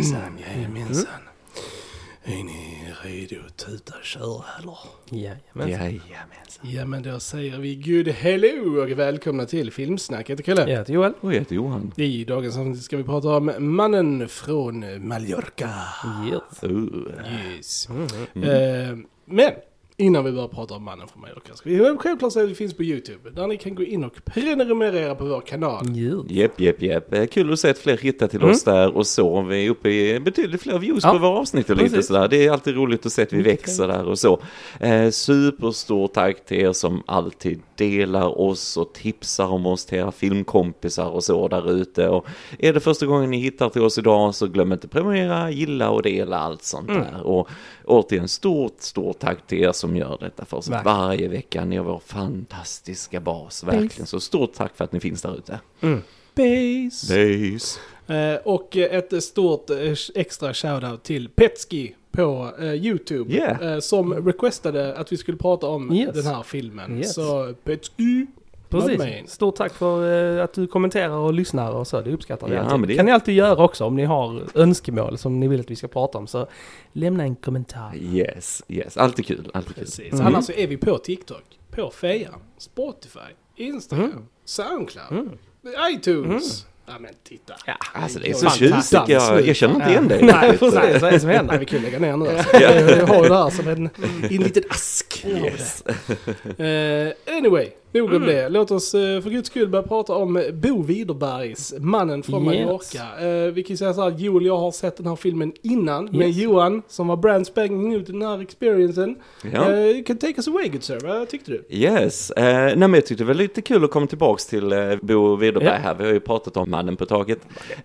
Ja, Jajamensan, jajamensan. Är ni redo att tuta och köra eller? Jajamensan. Ja men då säger vi good hello och välkomna till Filmsnack. Jag heter Kalle. Jag heter Joel. Och jag heter Johan. I dagens avsnitt ska vi prata om mannen från Mallorca. Yes. Uh. Yes. Mm. Eh, men innan vi börjar prata om mannen från Mallorca ska vi självklart säga att vi finns på YouTube. Där ni kan gå in och prenumerera på vår kanal. Jepp, jepp, jepp. Eh, Kul att se att fler hittar till oss där och så. Vi är uppe i betydligt fler views Ja, på våra avsnitt och lite precis. sådär. Det är alltid roligt att se att vi Mycket växer där och så. Eh, superstort tack till er som alltid delar oss och tipsar om oss till era filmkompisar och så där ute. Och är det första gången ni hittar till oss idag så glöm inte prenumerera, gilla och dela allt sånt där. Och återigen stort, stort tack till er som gör detta för oss Verkligen. varje vecka. Ni är vår fantastiska bas, verkligen. Så stort tack för att ni finns där ute. Base. Base. Eh, och ett stort eh, extra shoutout till Petski på eh, YouTube. Yeah. eh, som requestade att vi skulle prata om Yes. den här filmen. Yes. Så Petski, Precis. Stort tack för eh, att du kommenterar och lyssnar och så. Det uppskattar vi Ja, alltid. det- kan ni alltid göra också om ni har önskemål som ni vill att vi ska prata om. Så lämna en kommentar. Yes, yes. Alltid kul, alltid kul. Precis. Mm. Annars så är vi på TikTok, på Fejan, Spotify, Instagram, Mm. Soundcloud, iTunes. Ja men titta. Ja. Alltså det är så tjusigt, jag, jag känner inte igen dig. Nej, precis. Vad är det som Nej, händer? vi kan lägga ner nu alltså. Jag har ju det här som en, en liten ask. Yes. Eh, anyway, nog Mm. om det. Låt oss eh, för guds skull börja prata om Bo Widerbergs Mannen från Yes. Mallorca. Eh, vi kan ju säga så här, att Joel jag har sett den här filmen innan med Yes. Johan som var brand spanking till den här experiencen. Ja. Eh, can take us away good sir, vad tyckte du? Yes, eh, nej men jag tyckte det var lite kul att komma tillbaks till eh, Bo Widerberg Ja. här. Vi har ju pratat om Mannen på taket,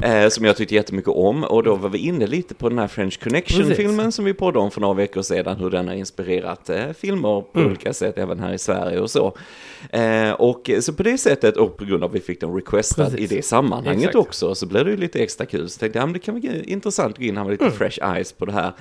eh, som jag tyckte jättemycket om. Och då var vi inne lite på den här French Connection-filmen som vi pratade om för några veckor sedan, hur den har inspirerat eh, filmer på Mm. olika sätt, även här i Sverige och så. Eh, och så på det sättet, och på grund av att vi fick den requestad Precis. i det sammanhanget Exakt. också, så blev det ju lite extra kul. Så tänkte jag, det kan vara intressant att gå in här med lite Mm. fresh eyes på det här.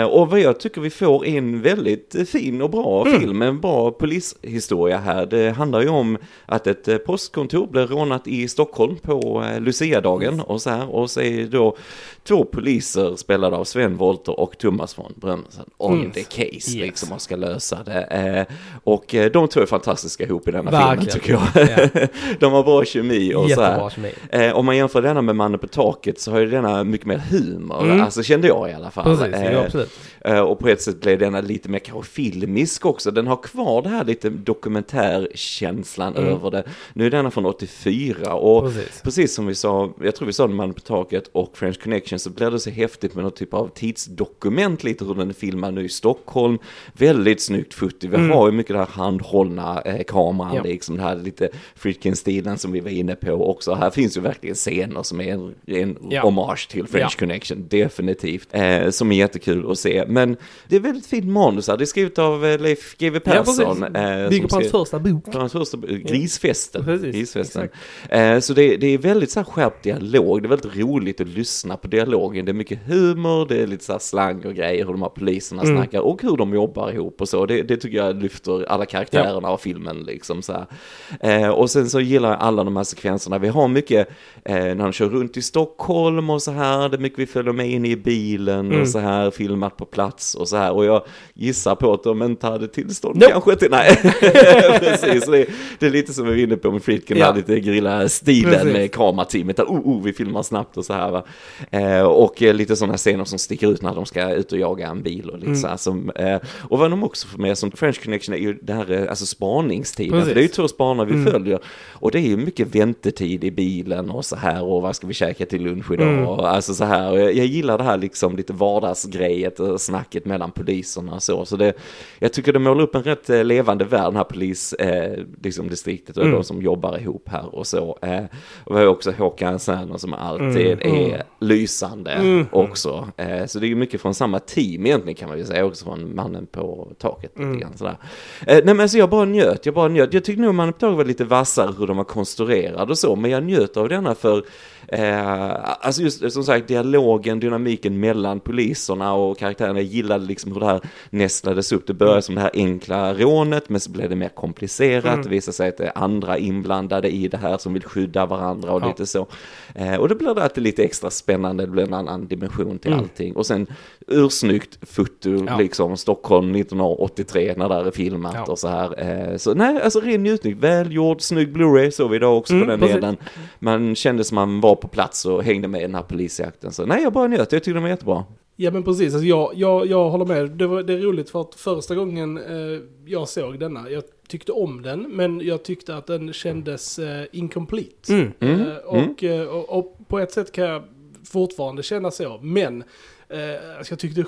Eh, och vad jag tycker vi får en väldigt fin och bra Mm. film, en bra polishistoria här. Det handlar ju om att ett eh, postkontor blev rånat i Stockholm på eh, Luciadagen och så här. Och så är då två poliser spelade av Sven Wollter och Thomas von Brömsen on Mm. the case, Yes. liksom, och ska lösa det. Eh, och eh, de två är fantastiska ihop i denna Verkligen. filmen tycker jag. Ja. de har bra kemi och så här. Jättebra. Eh, om man jämför denna med Mannen på taket så har ju denna mycket mer humor, Mm. alltså kände jag i alla fall. Precis, Eh, ja. Eh, Och på ett sätt blev denna lite mer kanske filmisk också. Den har kvar det här lite dokumentärkänslan Mm. över det. Nu är denna från 84 och Precis. precis som vi sa, jag tror vi sa Mannen på taket och French Connection så blir det så häftigt med någon typ av tidsdokument lite hur den är filmad nu i Stockholm. Väldigt snyggt foto. Vi Mm. har ju mycket det här handhållna eh, kameran Ja. liksom, det här lite Friedkin-stilen som vi var inne på också. Här finns ju verkligen scener som är en, en Ja. hommage till French Ja. Connection, definitivt. Eh, som är jättekul att se. Men det är väldigt fint manus här. Det är skrivet av eh, Leif GW Ja. Persson. eh, Bygger på hans första bok. på hans första, Grisfesten. Precis, Grisfesten. Eh, så det, det är väldigt så här skärpt dialog. Det är väldigt roligt att lyssna på dialogen. Det är mycket humor, det är lite så här slang och grejer, hur de här poliserna Mm. snackar och hur de jobbar ihop och så. Det, det tycker jag lyfter alla karaktärerna av filmen liksom så. Eh, och sen så gillar jag alla de här sekvenserna. Vi har mycket eh, när de kör runt i Stockholm och så här. Det är mycket vi följer med in i bilen Mm. och så här filmat på plats och så här. Och jag gissar på att de inte hade tillstånd Nope. kanske till, nej. Precis, det, det är lite som vi var inne på med Friedkin, Ja. lite grilla-stilen Precis. med kamerateamet där, oh, oh, vi filmar snabbt och så här va. Eh, och eh, lite sådana scener som sticker ut när de ska ut och jaga en bil och lite Mm. så här som, eh, och vad de också får med som French Connection är ju det här, eh, alltså Precis. för det är ju två spanare vi Mm. följer, och det är ju mycket väntetid i bilen och så här, och vad ska vi käka till lunch idag, Mm. och alltså så här, och jag, jag gillar det här liksom lite vardagsgrejet och snacket mellan poliserna och så, så det, jag tycker det målar upp en rätt eh, levande värld, den här polis, eh, liksom distriktet och Mm. de som jobbar ihop här och så. Eh, och vi har också Håkan Särner som alltid Mm, är lysande Mm. också. Eh, så det är ju mycket från samma team egentligen kan man ju säga, också från mannen på taket. Mm. Lite grann, sådär. Eh, nej men så jag bara njöt, jag bara bara njöt. Jag tyckte nog man var lite vassare hur de var konstruerade och så, men jag njöt av denna för Eh, alltså just som sagt dialogen, dynamiken mellan poliserna och karaktärerna. Jag gillade liksom hur det här nästlades upp. Det började som det här enkla rånet men så blev det mer komplicerat. Mm. Det visade sig att det är andra inblandade i det här som vill skydda varandra och Ja. lite så. Eh, och då blir det alltid lite extra spännande, det blir en annan dimension till Mm. allting. Och sen ursnyggt foto, Ja. liksom Stockholm 1983 när det här är filmat Ja. och så här. Eh, så nej, alltså ren njutning, välgjord, snygg Blu-ray såg vi idag också Mm, på den precis. delen. Man kände som man var på plats och hängde med i den här polisjakten. Så nej, jag bara njöt, jag tyckte den var jättebra. Ja men precis, alltså jag, jag, jag håller med. Det, var, det är roligt för att första gången eh, jag såg denna, jag tyckte om den, men jag tyckte att den kändes eh, incomplete. Mm. Mm, Eh, och, eh, och, och på ett sätt kan jag fortfarande känna så, men eh, alltså jag tyckte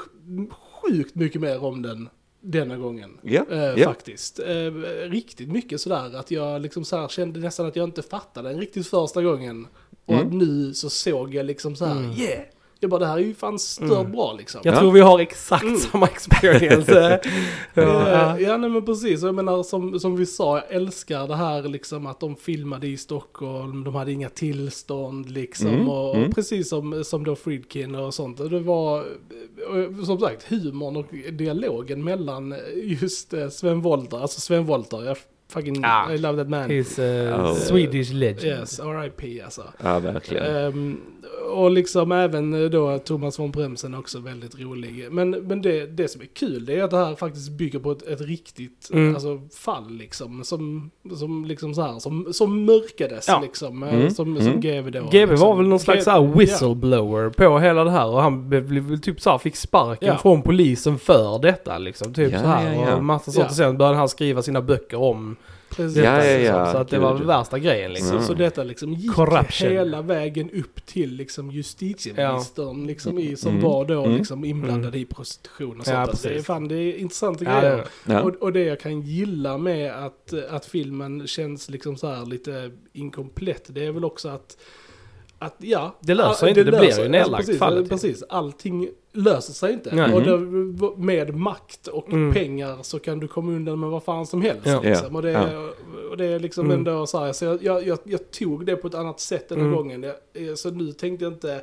sjukt mycket mer om den denna gången. Ja, Eh, ja. Faktiskt. Eh, riktigt mycket sådär att jag liksom så här kände nästan att jag inte fattade den riktigt första gången. Och Mm. att nu så såg jag liksom så här, Mm. yeah! Jag bara det här är ju fan stört Mm. bra liksom. Jag Ja. tror vi har exakt Mm. samma experience. ja, Ja, nej men precis, jag menar som, som vi sa, jag älskar det här liksom att de filmade i Stockholm, de hade inga tillstånd liksom Mm, och, mm. och precis som, som då Friedkin och sånt. Det var, som sagt, humorn och dialogen mellan just eh, Sven Wollter, alltså Sven Wollter, jag fucking, Ah. I love that man. He's a Oh. Swedish legend. Yes, R.I.P. alltså. Ja, verkligen. Ehm, och liksom även eh, då Thomas von Bremsen också väldigt rolig. Men, men det, det som är kul det är att det här faktiskt bygger på ett, ett riktigt Mm. alltså, fall liksom. Som, som liksom så här, som, som mörkades Ja. liksom. eh, Mm. Som, Mm. som GV då. GB liksom. var väl någon slags så här whistleblower på hela det här och han blev typ så här, fick sparken Ja. från polisen för detta liksom. Typ Ja, så här ja, ja. och massa sånt. Ja. Och sen började han skriva sina böcker om Precis. Ja, ja, liksom. ja. Så att det var ja. värsta grejen liksom. Så, Mm. så detta liksom gick Corruption. hela vägen upp till liksom justitieministern liksom i, som Mm. var då Mm. liksom inblandad i prostitution och Ja, sånt. Alltså, det är fan, det är intressanta Ja, det grejer. det. Ja. Och, och det jag kan gilla med att, att filmen känns liksom så här lite inkomplett, det är väl också att att ja, Det löser all- inte, det blir löser- ju nedlagt precis, fallet. precis, allting löser sig inte. Nej. Och det, med makt och Mm. pengar så kan du komma undan med vad fan som helst. Ja. Liksom. Och, det, Ja. och det är liksom Mm. ändå så här, så jag, jag, jag, jag tog det på ett annat sätt den här Mm. gången. Jag, så nu tänkte jag inte,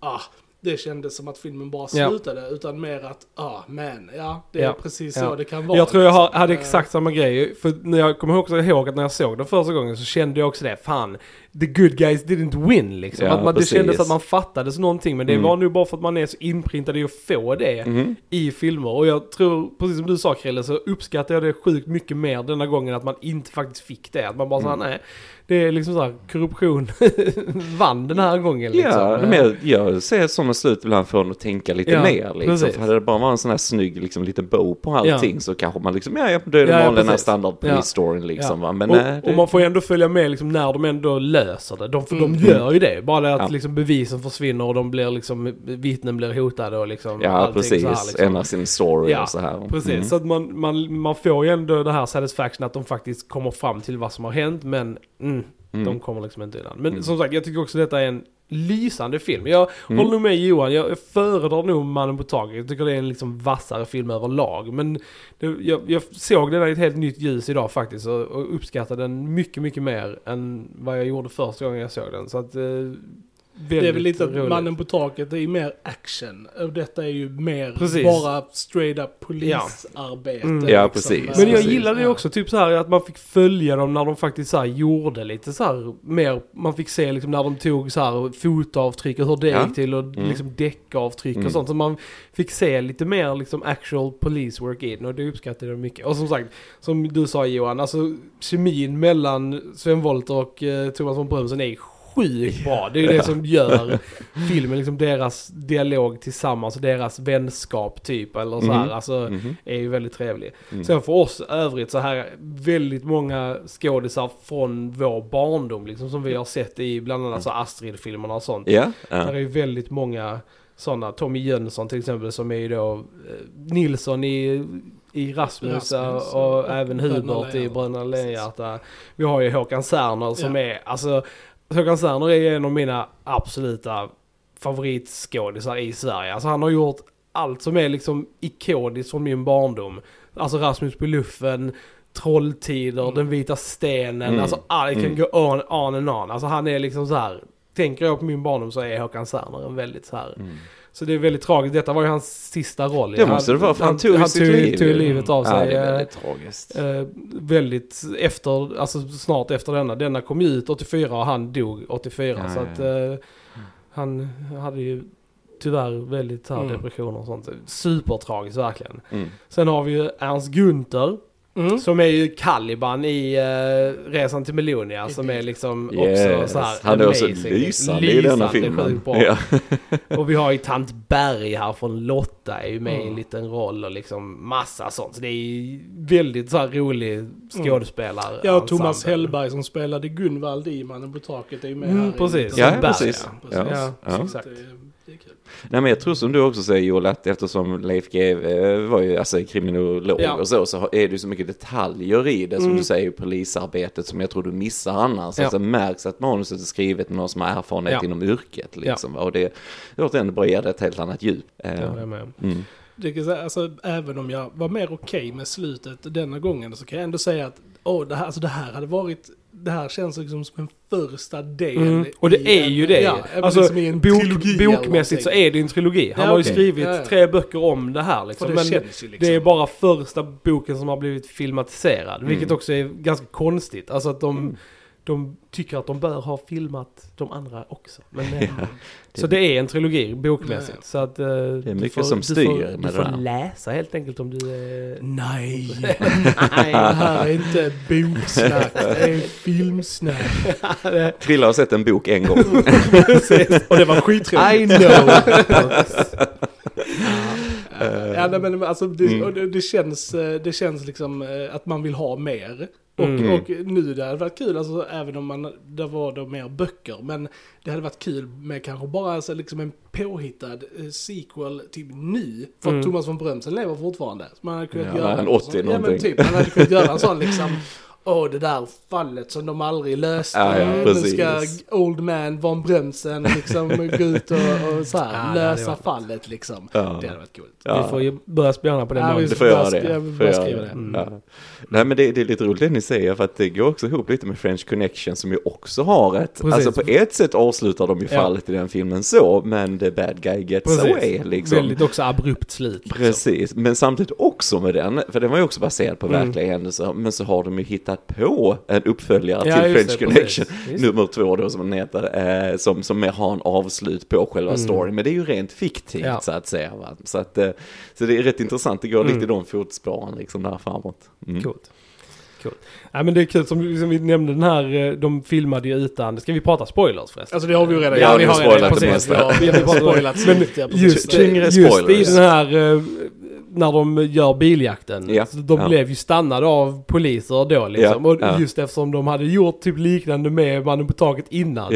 ah, det kändes som att filmen bara Ja. slutade, utan mer att, ah, man, ja, det är Ja. precis Ja. så det kan vara. Jag tror jag har, liksom. hade Eh, exakt samma grej. För när jag kommer också ihåg att när jag såg den första gången så kände jag också det. Fan, the good guys didn't win liksom. Ja, att man, det kändes att man fattades någonting. Men det Mm. var nu bara för att man är så inprintad i att få det Mhm. i filmer. Och jag tror, precis som du sa Krille, så uppskattar jag det sjukt mycket mer denna gången att man inte faktiskt fick det. Att man bara Mm. sa nej. Det är liksom så här, korruption vann den här gången liksom. Ja, men jag, ser som ett slut ibland för att tänka lite Ja, mer. Liksom. precis. För hade det bara varit en sån här snygg liksom, liten bow på allting så kanske man liksom, ja, ja då är det Ja, ja, vanliga den här precis. standard Ja. police-storyn liksom. Men och, nej, det, och man får ändå följa med liksom när de ändå löser det. De, Mm. de gör ju det. Bara det att Ja. liksom bevisen försvinner och de blir liksom, vittnen blir hotade och liksom ja, precis. så här, liksom. Ändra sin story Ja, och så här. Precis, Mm. så att man, man, man får ju ändå det här satisfaction att de faktiskt kommer fram till vad som har hänt men mm, Mm. de kommer liksom inte undan. Men Mm. som sagt, jag tycker också detta är en lysande film. Jag Mm. håller med Johan, jag jag föredrar nog Mannen på taket. Jag tycker det är en liksom vassare film överlag. Men det, jag, jag såg den i ett helt nytt ljus idag faktiskt och, och uppskattade den mycket, mycket mer än vad jag gjorde första gången jag såg den. Så att, eh, Det är väl lite att roligt. Mannen på taket, det är ju mer action. Och detta är ju mer Precis. bara straight up polisarbete. Mm. Ja, precis. Eh, Men jag Precis, gillade det ja. också, typ så här att man fick följa dem när de faktiskt så här gjorde lite så här mer, man fick se liksom när de tog så här fotavtryck och hur det Ja. gick till och Mm. liksom däckavtryck Mm. och sånt. Så man fick se lite mer liksom actual police work in och det uppskattade jag mycket. Och som sagt, som du sa Johan, alltså kemin mellan Sven Wollter och eh, Thomas von Brömsen är sjukt bra. Det är ju det som gör filmen, liksom deras dialog tillsammans och deras vänskap typ eller så här. Mhm. Alltså Mhm. är ju väldigt trevlig. Mm. Sen för oss övrigt så här väldigt många skådisar från vår barndom liksom som vi har sett i bland annat så Astrid-filmerna och sånt. Ja, Där ja. är ju väldigt många sådana, Tommy Jönsson till exempel som är ju då eh, Nilsson i, i Rasmus, Rasmus och, och även Hubert i. Bröderna Lejonhjärta. Vi har ju Håkan Serner som Ja. är, alltså Håkan Serner är en av mina absoluta favoritskådisar i Sverige. Alltså han har gjort allt som är liksom ikoniskt från min barndom. Alltså Rasmus på luffen, Trolltider, Den vita stenen, Mm. alltså det kan Mm. gå on, on and on. Alltså han är liksom så här. Tänker jag på min barndom så är Håkan Serner en väldigt så här. Mm. Så det är väldigt tragiskt. Detta var ju hans sista roll. Det måste det vara, för han tog han sitt tog, liv. tog livet av sig. Ja, det är eh, väldigt tragiskt. Eh, väldigt efter, alltså snart efter denna. Denna kom ju ut 84 och han dog 84. Ja, så ja, att eh, han hade ju tyvärr väldigt här Mm. depressioner och sånt. Supertragiskt verkligen. Mm. Sen har vi ju Ernst Gunther. Mm. Som är ju Caliban i uh, Resan till Melonia. Som är liksom Yes. också så här Han är också amazing. lysande i denna filmen. Ja. Och vi har ju Tant Berg här från Lotta är ju med i en Mm. liten roll och liksom massa sånt. Så det är ju väldigt så här rolig skådespelare. Ja, och Thomas. Hellberg som spelade Gunvald i Mannen på taket är ju med Mm, här. i- precis. Ja, Berg, precis. Ja, Ja. Ja. exakt. Det, det kul. Nej men jag tror som du också säger Joel att eftersom Leif GW var ju alltså kriminolog Ja. och så så är det ju så mycket detaljer i det som Mm. du säger i polisarbetet som jag tror du missar annars. Ja. Alltså det märks att manuset är skrivet med någon som har erfarenhet Ja. inom yrket liksom. va? Och det återigen bara ger det ett helt annat djup. Eh, Ja, jag är med. mm. Det alltså, även om jag var mer okej med slutet denna gången så kan jag ändå säga att åh, det, här, alltså, det här hade varit, det här känns liksom som en första del. Mm. Och det är en- ju det. Ja, alltså, liksom en bok, bokmässigt så är det en trilogi. Han Ja, har ju skrivit Ja, ja. tre böcker om det här liksom. det Men liksom. det är bara första boken som har blivit filmatiserad. Vilket Mm. också är ganska konstigt. Alltså att de, Mm. De tycker att de bör ha filmat de andra också. Men, eh, Ja. Så det är en trilogi bokmässigt. Så att, eh, är du mycket får, som du styr får, med Du det får där. läsa helt enkelt om du är... Nej, Nej. det här är inte boksnack, det är filmsnack. Krilla har sett en bok en gång. Och det var skitroligt. I know. Ja, nej, men alltså det, Mm. det, det känns, eh, det känns liksom att man vill ha mer. Och, Mm. och nu det hade varit kul, alltså, även om man, det var då mer böcker, men det hade varit kul med kanske bara alltså, liksom en påhittad eh, sequel till nu. För Mm. att Thomas von Brömsen lever fortfarande. Så man hade kunnat Ja, göra en en 80 sån, Ja någonting. men typ, man hade kunnat göra en sån liksom, åh det där fallet som de aldrig löste. Ja, ja, nu precis. ska Old Man von Brömsen liksom gå ut och, och så här, Ja, det lösa fallet liksom. Ja. Det hade varit coolt. Ja. Vi får ju börja spela på den Ja, vi får göra det. Får göra skriva det. Mm. Ja. Nej men det, det är lite roligt det ni säger för att det går också ihop lite med French Connection som ju också har ett, Precis. alltså på ett sätt avslutar de ju Ja. fallet i den filmen så, men the bad guy gets away liksom. Väldigt också abrupt slut. Liksom. Precis, men samtidigt också med den, för den var ju också baserad på Mm. verkliga händelser, men så har de ju hittat på en uppföljare Ja, till just French det, Connection, precis. Just nummer två då som den heter, eh, som, som mer har en avslut på själva Mm. storyn, men det är ju rent fiktivt Ja. så att säga. Va? Så, att, eh, så det är rätt intressant, det går Mm. lite i de fotspåren liksom där framåt. Mm. Coolt. Coolt. Ja men det är kul som, som vi nämnde den här, eh, de filmade ju utan, ska vi prata spoilers förresten? Alltså det har vi ju redan Ja, gjort. vi har redan- spoilat det mesta. Har, vi har spoilat Men ja. Just, Tyngre just i den här, eh, när de gör biljakten, Ja, så de ja. blev ju stannade av poliser då liksom. Ja, och just eftersom de hade gjort typ liknande med mannen på taket innan.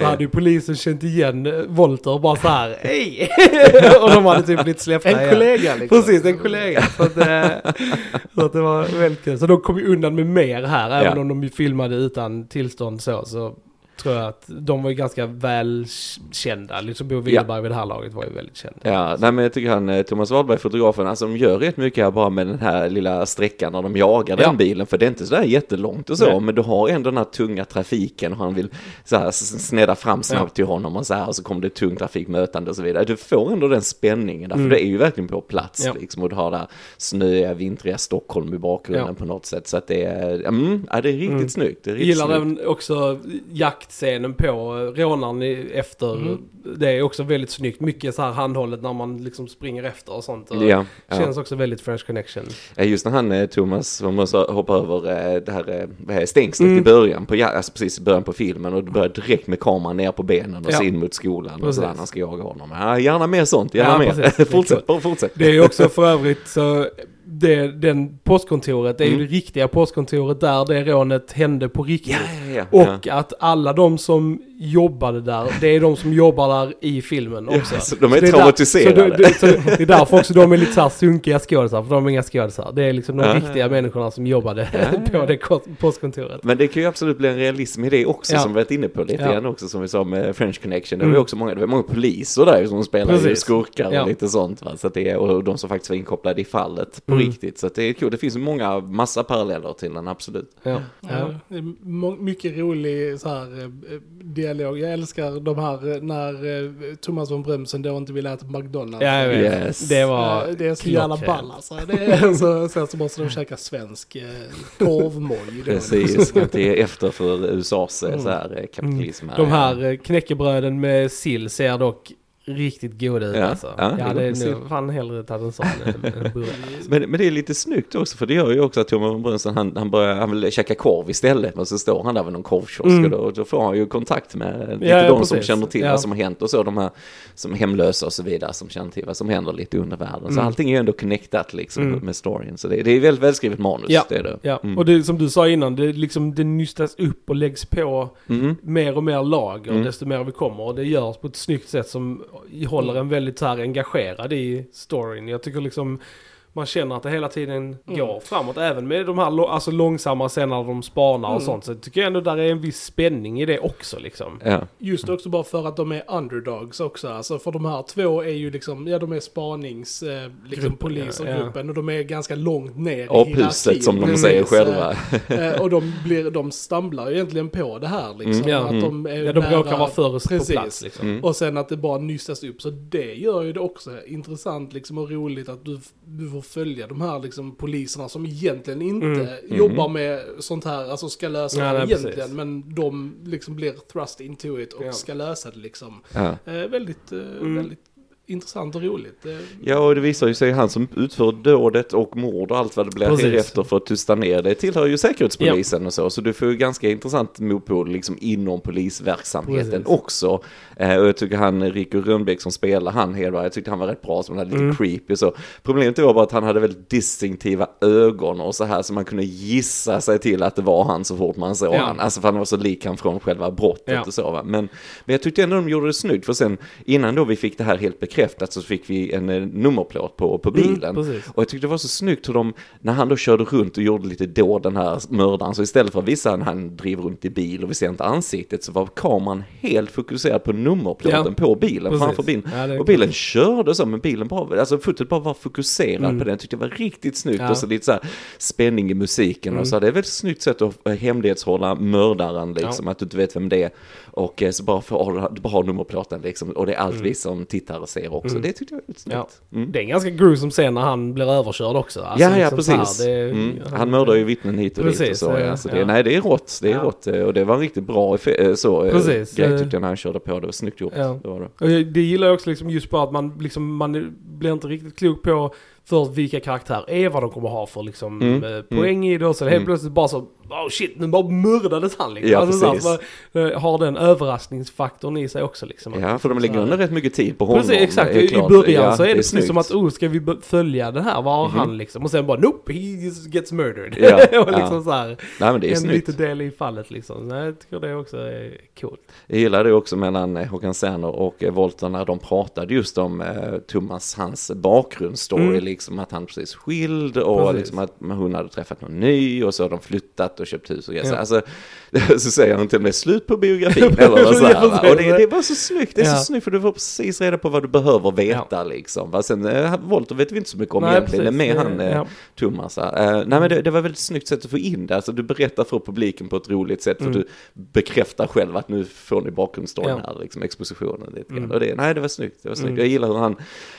Så hade ju polisen känt igen eh, Volter och bara så här, hej! och de hade typ blivit släppta En kollega liksom. Precis, en kollega. Så att, eh, så att det var väldigt kul. Så de kom ju undan med mer här, även om de filmade utan tillstånd så. Så tror jag att de var ju ganska välkända. Liksom Bo Widerberg vid det här laget var ju väldigt känd. Ja, nej men jag tycker han, eh, Thomas Wahlberg, fotografen, alltså de gör rätt mycket här bara med den här lilla sträckan när de jagar den Ja. bilen, för det är inte sådär jättelångt och så, Nej. men du har ändå den här tunga trafiken och han vill så här snedda fram snabbt till honom och så här, och så kommer det tung trafik mötande och så vidare. Du får ändå den spänningen där, Mm. för det är ju verkligen på plats Ja. liksom, och du har det här snöiga, vintriga Stockholm i bakgrunden Ja. på något sätt, så att det är, mm, ja, det är riktigt Mm. snyggt. Det är riktigt gillar snyggt. även också jaktscenen på eh, rånaren efter. Mm. Det är också väldigt snyggt. Mycket så här handhållet när man liksom springer efter och sånt. Och Ja, ja. Känns också väldigt French Connection. Ja, Just när han, eh, Thomas, man måste hoppa över eh, det här eh, stängslet Mm. i början, på, alltså precis i början på filmen och det börjar direkt med kameran ner på benen och Ja. in mot skolan och Precis. sådär när ska jaga honom. Ja, gärna mer sånt, gärna Ja, mer. precis. Det är fortsätt, bara fortsätt. Det är också för övrigt så det, den postkontoret, det är ju Mm. det riktiga postkontoret där det rånet hände på riktigt. Ja, ja, ja. Och att alla de som jobbade där, det är de som jobbar där i filmen också. Ja, så de är det traumatiserade. Där, så det, det, så det är därför också de är lite såhär sunkiga skådisar, för de är inga skådisar. Det är liksom de Ja. riktiga människorna som jobbade Ja. på det ko- postkontoret. Men det kan ju absolut bli en realism i det också Ja. som vi varit inne på lite Ja. grann också som vi sa med French Connection. Det var ju Mm. också många, det var många poliser där som Precis. skurkar och Ja. lite sånt va. Så att det är, och de som faktiskt var inkopplade i fallet på Mm. riktigt. Så att det är kul. Det finns många, massa paralleller till den absolut. Ja. Ja, är mycket rolig så här, eh, dialog. Jag älskar de här eh, när eh, Thomas von Brömsen då inte vill äta McDonalds. Ja, jag vet. Yes. Det var Eh, det är så jävla ball alltså. Det är så, sen så måste de käka svensk korvmoj. Precis, att det är efter för USAs Mm. så här kapitalism. De här eh, knäckebröden med sill ser dock riktigt goda ut Ja, alltså. ja, Ja, det det är är gott med nog fan hellre tagit en sån än. Men, men det är lite snyggt också för det gör ju också att Thomas von Brunsen han, han börjar, han vill käka korv istället men så står han där vid någon korvkiosk Mm. och då, då får han ju kontakt med lite Ja, ja, de som känner till vad som har hänt och så de här som är hemlösa och så vidare som känner till vad som händer lite under världen. Så Mm. allting är ju ändå connectat liksom Mm. med storyn. Så det, det är väldigt välskrivet manus. Ja, det är det. Ja, Mm. och det som du sa innan, det, liksom, det nystas upp och läggs på Mm. mer och mer lager Mm. desto mer vi kommer. Och det görs på ett snyggt sätt som håller en väldigt så här engagerad i storyn. Jag tycker liksom man känner att det hela tiden går framåt. Även med de här alltså långsamma scenerna där de spanar och Mm. sånt. Så tycker jag ändå där är en viss spänning i det också liksom. Ja. Just också bara för att de är underdogs också. Alltså för de här två är ju liksom, ja de är spanings, eh, liksom Gruppen, polisgruppen och de är ganska långt ner i Aphuset som de Precis, säger eh, själva. Eh, och de, blir, de stamlar ju egentligen på det här liksom. Mm. Ja. Att de är Ja, de nära- råkar vara först på Precis. plats liksom. Mm. Och sen att det bara nystas upp. Så det gör ju det också intressant liksom och roligt att du, du får följa de här liksom poliserna som egentligen inte Mm. jobbar med sånt här, alltså ska lösa Ja, det nej, egentligen. precis. Men de liksom blir thrust into it och Ja. ska lösa det liksom. Ja. Eh, väldigt, eh, Mm. väldigt intressant och roligt. Ja, och det visar ju sig han som utför dådet och mord och allt vad det blir Precis. efter för att tysta ner det tillhör ju säkerhetspolisen och så. Så du får ju ganska intressant motpol liksom inom polisverksamheten Precis. också. Eh, och jag tycker han, Rico Rönnbäck som spelar han Hedvar, jag tyckte han var rätt bra som hade lite Mm. creepy så. Problemet var bara att han hade väldigt distinktiva ögon och så här så man kunde gissa sig till att det var han så fort man såg Ja. han. Alltså för han var så lik han från själva brottet Ja. och så va. Men, men jag tyckte ändå de gjorde det snyggt för sen innan då vi fick det här helt bekräftat så fick vi en eh, nummerplåt på, på bilen. Mm, och jag tyckte det var så snyggt hur de, när han då körde runt och gjorde lite då den här mördaren, så istället för att visa när han driver runt i bil och vi ser inte ansiktet så var kameran helt fokuserad på nummerplåten Ja. på bilen Precis. framför bilen. Ja, och bilen körde så, men bilen bara, alltså fotot bara var fokuserad Mm. på den. Jag tyckte det var riktigt snyggt Ja. och så lite så här spänning i musiken Mm. och så. Det är ett väldigt snyggt sätt att eh, hemlighetshålla mördaren liksom, att du inte vet vem det är. Och eh, så bara för, bara har nummerplåten liksom, och det är allt vi som tittare ser också. Mm. Det tyckte jag var väldigt Ja. snyggt. Mm. Det är en ganska gruesome scen när han blir överkörd också. Alltså, ja, ja, liksom så här, precis. det- mm. Han mördar ju vittnen hit och dit och Precis, så. Ja. Så det. Nej, det är rått. Det är Ja. rått. eh, Och det var en riktigt bra eh, så, Precis, grej tyckte jag när han körde på. Det var snyggt gjort. Det var det. Och det gillar jag också liksom just på att man, liksom, man blir inte riktigt klok på först vilka karaktärer är, vad de kommer ha för liksom, Mm, eh, poäng i det och så helt Mm. plötsligt bara så, oh shit, nu bara mördades han liksom. Ja, alltså, precis. så eh, har den överraskningsfaktorn i sig också liksom. Ja, för de lägger under rätt mycket tid på honom. Precis, exakt. det är I början Ja, så är det, precis snyggt. som att, oh, ska vi följa den här? Vad har Mhm. han liksom? Och sen bara, nope, he gets murdered. Ja, och liksom ja. så här, Nej, men det är en snyggt. liten del i fallet liksom. Nej, jag tycker det också är coolt. Jag gillar det också mellan eh, Håkan Serner och Volter när de pratade just om eh, Thomas, hans bakgrundsstory, Mm. Liksom att han precis skild och Precis. liksom att hon hade träffat någon ny och så har de flyttat och köpt hus och grejer. Ja. Så, Alltså, så säger han till och med slut på biografin eller så här? Ja, Och det, det var så snyggt, det är Ja. så snyggt för du får precis reda på vad du behöver veta liksom. Va? Sen eh, Volter vet vi inte så mycket om Nej, egentligen, är precis. med han eh, ja. Thomas. Eh, nej men det, det var ett väldigt snyggt sätt att få in det, alltså du berättar för publiken på ett roligt sätt för Mm. du bekräftar själv att nu får ni bakgrundsstoryn Ja. här, liksom expositionen lite. Mm. Och det, nej det var snyggt, det var snyggt. Mm. Jag gillar hur han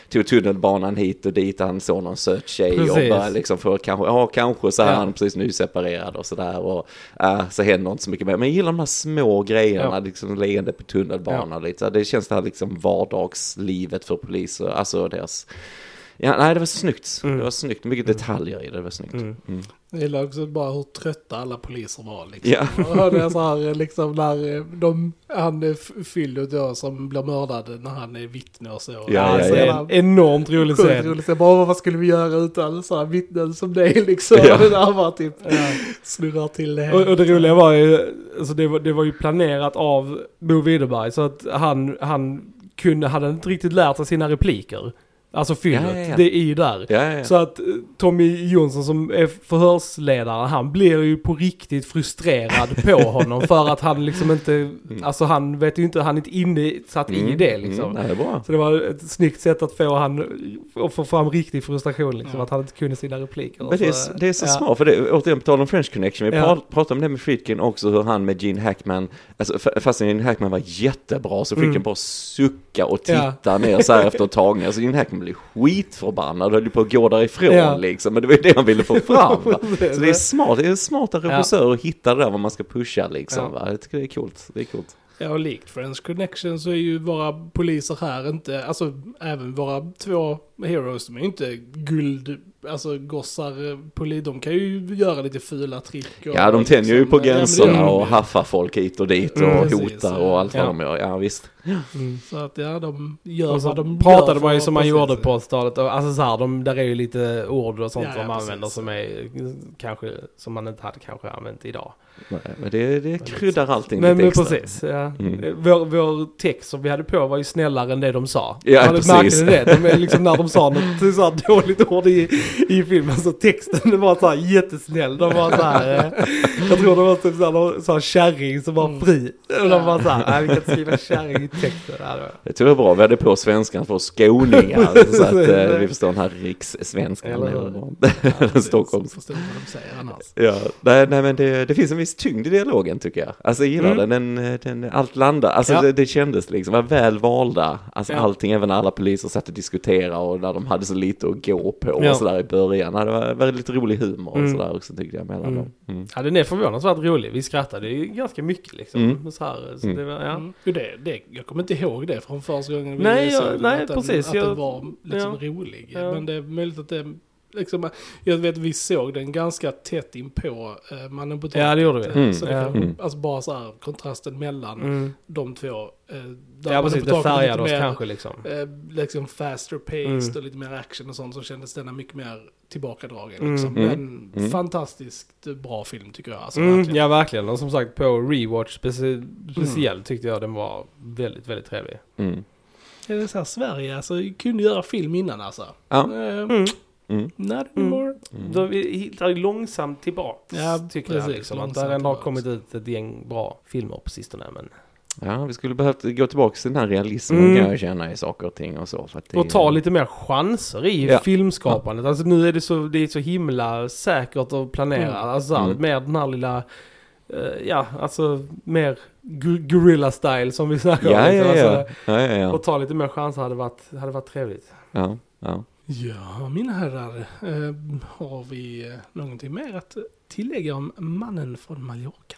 tog tunnelbanan hit och dit, han såg någon söt tjej och Precis. bara liksom för kanske, ja kanske så här, Ja. han är precis nyseparerad och sådär och äh, så händer inte så mycket mer. Men jag gillar de här små grejerna, Ja. liksom leende på tunnelbanan lite, så här, det känns det här liksom vardagslivet för poliser, alltså deras Ja, nej det var snyggt. Mm. Det var snyggt, mycket detaljer i det, det var snyggt. Mm. Mm. Jag gillar också bara hur trötta alla poliser var liksom. Ja. Och det är så här liksom när eh, de, han är f- Fyllo då som blir mördad när han är vittne och så. Ja, ja, alltså, ja. en enormt rolig scen. roligt. Jag bara, vad skulle vi göra utan sådana vittnen som dig liksom? Ja. Det där bara typ snurrar till det. Och, och det roliga var ju, alltså det var, det var ju planerat av Bo Widerberg så att han, han kunde, hade inte riktigt lärt sig sina repliker. Alltså fyllot, Ja, ja, ja. det är ju där. Ja, ja, ja. Så att eh, Tommy Jonsson som är förhörsledare, han blir ju på riktigt frustrerad på honom för att han liksom inte, alltså han vet ju inte, han är inte insatt i Mm, det liksom. Mm, nej, det är bra. Så det var ett snyggt sätt att få han, att få fram riktig frustration liksom, Ja. att han inte kunde sina repliker. Men det, Så, är, det är så ja. smart, för det, återigen på tal om French Connection, vi Ja. prat, pratade om det med Friedkin också, hur han med Gene Hackman, alltså f- fastän Gene Hackman var jättebra så Friedkin Mm. bara sucka och Ja. titta ner så här efter ett tag. Alltså Gene Hackman blev skitförbannad och höll på att gå därifrån Ja. liksom, men det var ju det han ville få fram. Så det är smart, det är smarta Ja. regissörer att hitta det där vad man ska pusha liksom. Ja. Jag tycker det är coolt, det är coolt. Ja, och likt Friends Connection så är ju våra poliser här inte, alltså även våra två heroes, de är ju inte guld, alltså gossar, poli, de kan ju göra lite fula trick. Och Ja, de tänjer ju liksom, på ja, men det gränserna de och ju. haffar folk hit och dit och Mm, precis, hotar och allt vad ja. de gör. Ja, visst. Mm. Så att ja, de gör Och så vad de pratade man ju som man gjorde på 80-talet. Och Alltså så här, de, där är ju lite ord och sånt Ja, ja, de precis. använder som är kanske, som man inte hade kanske använt idag. Nej, Men det, det kryddar allting Men, lite men extra. precis, ja. Mm. Vår, vår text som vi hade på var ju snällare än det de sa. Ja, precis. Märkte det? De är liksom när de sa något så här dåligt ord i, i filmen så texten det var så här jättesnäll. De var så här, eh, jag tror det var typ så här, så här kärring som var Mm. fri. Och de var så här, nej vi kan inte skriva kärring i texten. Det tror jag är bra, vi hade på svenskan för skåningar så att eh, vi förstår den här rikssvenskan. Eller hur? Stockholms. Förstår vad de säger annars. Ja, nej, nej men det, det finns en viss tyngd i dialogen tycker jag. Alltså jag gillar Mm. den, den, den, allt landar, alltså Ja. det, det kändes liksom, var väl valda. Alltså Ja. allting, även när alla poliser satt och diskuterade och när de hade så lite att gå på Ja. och sådär i början. Ja, Det var väldigt rolig humor och Mm. sådär också tyckte jag mellan Mm. dem. Mm. Ja den är förvånansvärt rolig. Vi skrattade ju ganska mycket liksom. Mm. Så här, så Mm. det var, ja. Mm. Jo, det, det, jag kommer inte ihåg det från första gången vi Nej, såg jag- den, nej, att den, precis, Att jag- den var liksom ja. rolig. Ja. Men det är möjligt att det liksom, jag vet vi såg den ganska tätt in på uh, Mannen på taket. Ja, det gjorde vi. Mm. Så det kan, Mm. alltså bara så här kontrasten mellan Mm. de två. Uh, Ja precis, det färgade oss kanske liksom. Eh, liksom faster paced Mm. och lite mer action och sånt så kändes denna mycket mer tillbakadragen. Mm. Liksom. Mm. Men Mm. fantastiskt bra film tycker jag. Alltså, Mm, verkligen. ja verkligen, och som sagt på rewatch speci- speciellt tyckte jag den var väldigt, väldigt trevlig. Mm. Är det så här, Sverige alltså, kunde göra film innan alltså. Ja. Eh, Mm. Mm. Not anymore. Mm. De hittar ju långsamt tillbaks, Ja, tycker jag precis, liksom. Att det ändå har kommit ut ett gäng bra filmer på sistone. Men... Ja, vi skulle behövt gå tillbaka till den här realismen Mm. kan jag känna i saker och ting och så. För att det, Och ta lite mer chanser i Ja. filmskapandet. Alltså nu är det så, det är så himla säkert och planerat. Mm. Alltså Mm. mer den här lilla, eh, ja alltså mer gorilla style som vi snackar Ja, om. ja, ja. Alltså, ja, ja, ja. Och ta lite mer chanser hade varit, hade varit trevligt. ja, ja. Ja, mina herrar. Eh, har vi eh, någonting mer att tillägga om mannen från Mallorca?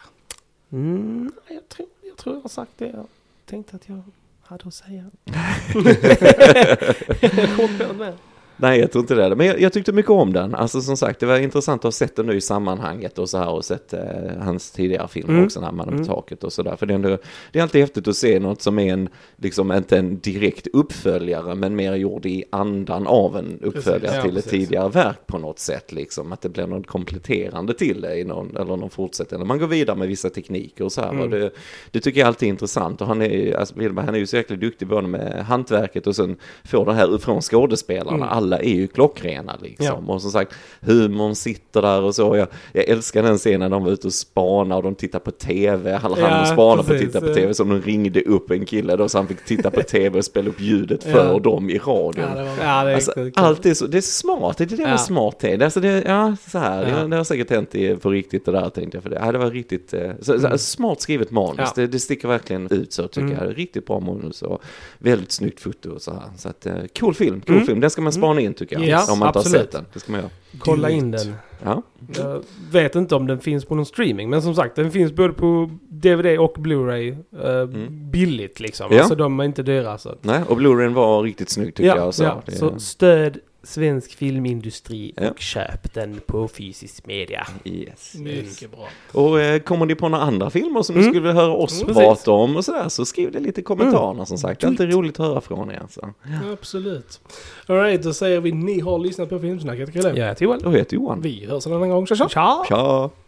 Mm, jag, tror, jag tror jag har sagt det jag tänkte att jag hade att säga. Jag kom på. Nej, jag tror inte det. Men jag, jag tyckte mycket om den. Alltså som sagt, det var intressant att ha sett den nu i sammanhanget och så här och sett eh, hans tidigare filmer Mm. också, när man Mm. på taket och sådär. För det är, ändå, det är alltid häftigt att se något som är en, liksom inte en direkt uppföljare, men mer gjord i andan av en uppföljare Precis, ja, till ett precis. tidigare verk på något sätt. Liksom. Att det blir något kompletterande till det i någon, eller någon fortsättning. Man går vidare med vissa tekniker och så här. Mm. Och det, det tycker jag alltid är intressant. Och han är, alltså, han är ju så jäkla duktig både med hantverket och sen får det här från skådespelarna. Mm. Alla är ju klockrena liksom. Och som sagt, humorn sitter där och så. Jag, jag älskar den scenen de var ute och spanade och de tittar på tv. Han Ja, hann och spana på att titta på ja. tv som de ringde upp en kille då så han fick titta på tv och spela upp ljudet för Ja. dem i radion. Ja, var Ja, Alltså, allt är så, det är smart, det är det Ja. med smarthet. Alltså det, ja, så här, Ja. det, det har säkert hänt i, på riktigt det där tänkte jag. För det, ja, det var riktigt, eh, så, så, Mm. smart skrivet manus, Ja. det, det sticker verkligen ut så tycker Mm. jag. Riktigt bra manus och väldigt snyggt foto och så här. Så att, eh, cool film, cool Mm. film. Den ska man spana in tycker jag. Yes, om man inte har absolut. sett den. Det ska man göra. Kolla in den. Ja. Jag vet inte om den finns på någon streaming, men som sagt den finns både på DVD och Blu-ray eh, billigt liksom. Mm. Ja. Alltså de är inte dyra så. Nej, och Blu-rayn var riktigt snygg tycker jag. Så, ja. det, så stöd svensk filmindustri Ja. och köp den på fysisk media. Yes. Mycket bra. Och eh, kommer ni på några andra filmer som ni Mm. skulle vilja höra oss Mm, prata om och sådär så skriv det lite i kommentarerna som sagt. Det är alltid roligt att höra från er. Så. Absolut. Alright, då säger vi ni har lyssnat på Filmsnacket ikväll. Jag heter Johan. Jag heter Johan. Vi hörs en annan gång. Tja tja! Ciao! Tja!